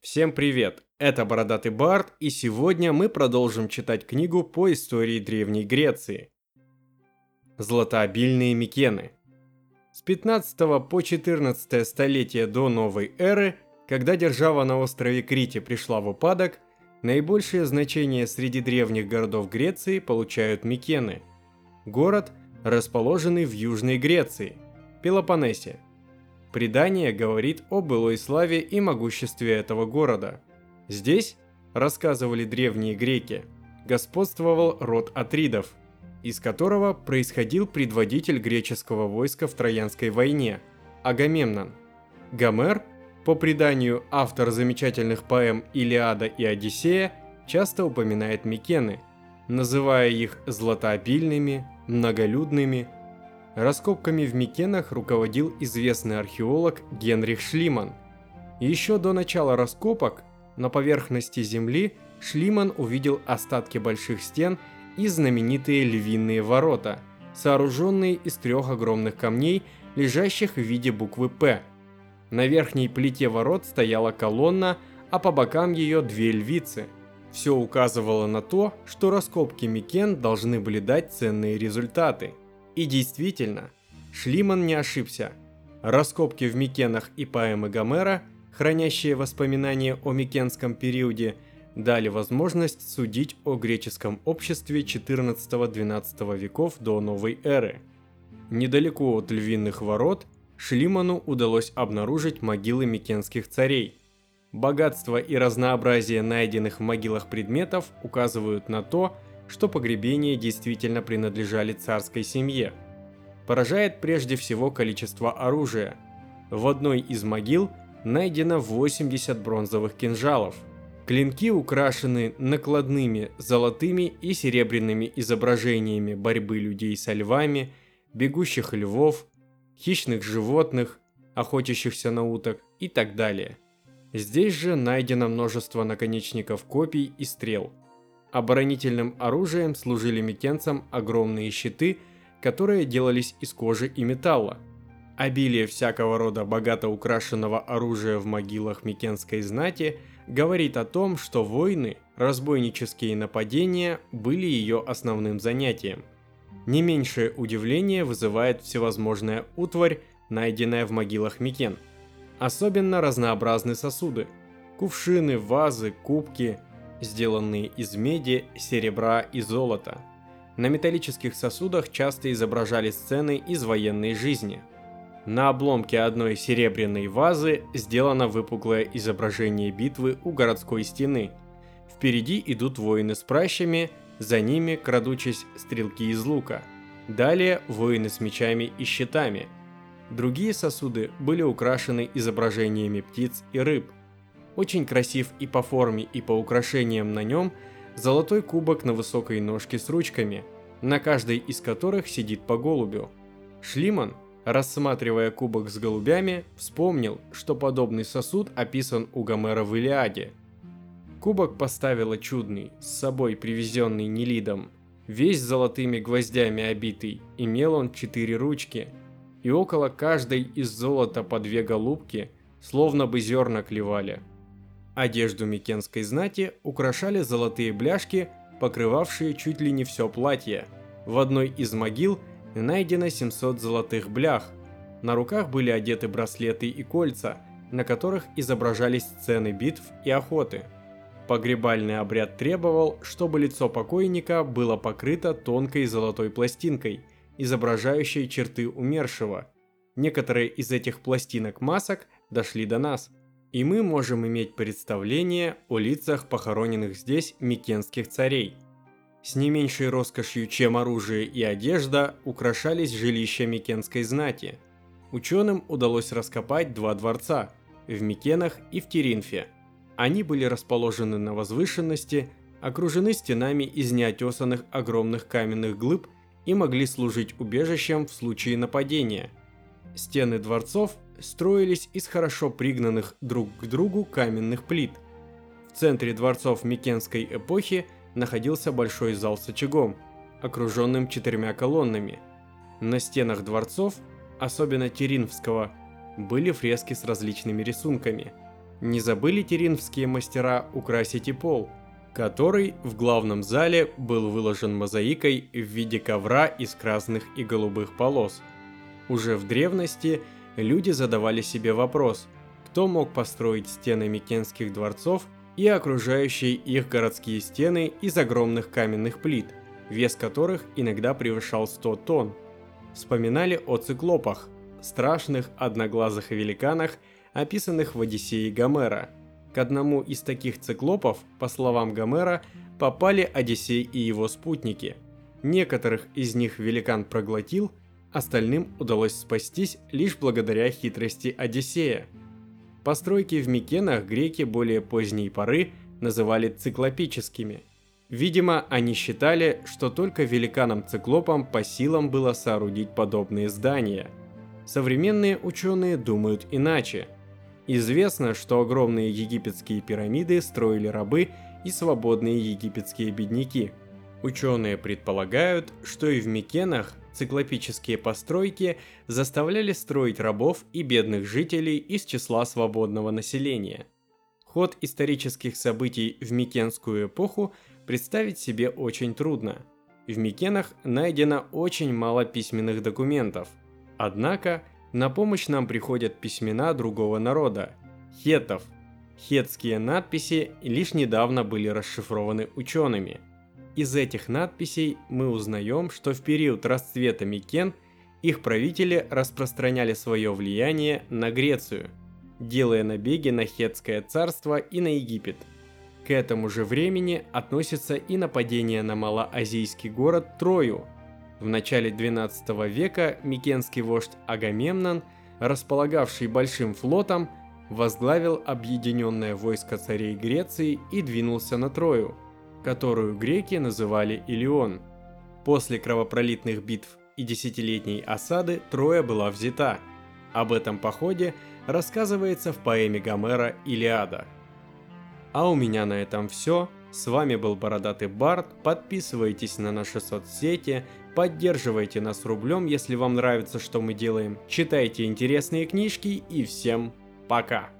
Всем привет! Это Бородатый Бард, и сегодня мы продолжим читать книгу по истории Древней Греции. Златообильные Микены. С 15 по 14 столетие до новой эры, когда держава на острове Крите пришла в упадок, наибольшее значение среди древних городов Греции получают Микены. Город, расположенный в Южной Греции, Пелопоннесе – Предание говорит о былой славе и могуществе этого города. Здесь, рассказывали древние греки, господствовал род Атридов, из которого происходил предводитель греческого войска в Троянской войне – Агамемнон. Гомер, по преданию автор замечательных поэм «Илиада» и «Одиссея», часто упоминает Микены, называя их златообильными, многолюдными – Раскопками в Микенах руководил известный археолог Генрих Шлиман. Еще до начала раскопок на поверхности земли Шлиман увидел остатки больших стен и знаменитые львиные ворота, сооруженные из трех огромных камней, лежащих в виде буквы «П». На верхней плите ворот стояла колонна, а по бокам ее две львицы. Все указывало на то, что раскопки Микен должны были дать ценные результаты – и действительно, Шлиман не ошибся. Раскопки в Микенах и поэмы Гомера, хранящие воспоминания о Микенском периоде, дали возможность судить о греческом обществе 14-12 веков до новой эры. Недалеко от Львиных ворот Шлиману удалось обнаружить могилы микенских царей. Богатство и разнообразие найденных в могилах предметов указывают на то, что погребения действительно принадлежали царской семье. Поражает прежде всего количество оружия. В одной из могил найдено 80 бронзовых кинжалов. Клинки украшены накладными золотыми и серебряными изображениями борьбы людей со львами, бегущих львов, хищных животных, охотящихся на уток и так далее. Здесь же найдено множество наконечников копий и стрел – Оборонительным оружием служили микенцам огромные щиты, которые делались из кожи и металла. Обилие всякого рода богато украшенного оружия в могилах микенской знати говорит о том, что войны, разбойнические нападения были ее основным занятием. Не меньшее удивление вызывает всевозможная утварь, найденная в могилах Микен. Особенно разнообразны сосуды. Кувшины, вазы, кубки, сделанные из меди, серебра и золота. На металлических сосудах часто изображали сцены из военной жизни. На обломке одной серебряной вазы сделано выпуклое изображение битвы у городской стены. Впереди идут воины с пращами, за ними, крадучись, стрелки из лука. Далее воины с мечами и щитами. Другие сосуды были украшены изображениями птиц и рыб – очень красив и по форме, и по украшениям на нем золотой кубок на высокой ножке с ручками, на каждой из которых сидит по голубю. Шлиман, рассматривая кубок с голубями, вспомнил, что подобный сосуд описан у Гомера в Илиаде. Кубок поставила чудный, с собой привезенный Нелидом. Весь золотыми гвоздями обитый, имел он четыре ручки, и около каждой из золота по две голубки, словно бы зерна клевали. Одежду микенской знати украшали золотые бляшки, покрывавшие чуть ли не все платье. В одной из могил найдено 700 золотых блях. На руках были одеты браслеты и кольца, на которых изображались сцены битв и охоты. Погребальный обряд требовал, чтобы лицо покойника было покрыто тонкой золотой пластинкой, изображающей черты умершего. Некоторые из этих пластинок масок дошли до нас – и мы можем иметь представление о лицах похороненных здесь микенских царей. С не меньшей роскошью, чем оружие и одежда, украшались жилища микенской знати. Ученым удалось раскопать два дворца – в Микенах и в Теринфе. Они были расположены на возвышенности, окружены стенами из неотесанных огромных каменных глыб и могли служить убежищем в случае нападения. Стены дворцов строились из хорошо пригнанных друг к другу каменных плит. В центре дворцов Микенской эпохи находился большой зал с очагом, окруженным четырьмя колоннами. На стенах дворцов, особенно Теринфского, были фрески с различными рисунками. Не забыли теринфские мастера украсить и пол, который в главном зале был выложен мозаикой в виде ковра из красных и голубых полос. Уже в древности люди задавали себе вопрос, кто мог построить стены микенских дворцов и окружающие их городские стены из огромных каменных плит, вес которых иногда превышал 100 тонн. Вспоминали о циклопах, страшных одноглазых великанах, описанных в Одиссее Гомера. К одному из таких циклопов, по словам Гомера, попали Одиссей и его спутники. Некоторых из них великан проглотил, остальным удалось спастись лишь благодаря хитрости Одиссея. Постройки в Микенах греки более поздней поры называли циклопическими. Видимо, они считали, что только великанам-циклопам по силам было соорудить подобные здания. Современные ученые думают иначе. Известно, что огромные египетские пирамиды строили рабы и свободные египетские бедняки. Ученые предполагают, что и в Микенах циклопические постройки заставляли строить рабов и бедных жителей из числа свободного населения. Ход исторических событий в Микенскую эпоху представить себе очень трудно. В Микенах найдено очень мало письменных документов. Однако на помощь нам приходят письмена другого народа – хетов. Хетские надписи лишь недавно были расшифрованы учеными – из этих надписей мы узнаем, что в период расцвета Микен их правители распространяли свое влияние на Грецию, делая набеги на Хетское царство и на Египет. К этому же времени относится и нападение на малоазийский город Трою. В начале 12 века микенский вождь Агамемнон, располагавший большим флотом, возглавил объединенное войско царей Греции и двинулся на Трою – которую греки называли Илион. После кровопролитных битв и десятилетней осады Троя была взята. Об этом походе рассказывается в поэме Гомера «Илиада». А у меня на этом все. С вами был Бородатый Бард. Подписывайтесь на наши соцсети, поддерживайте нас рублем, если вам нравится, что мы делаем. Читайте интересные книжки и всем пока!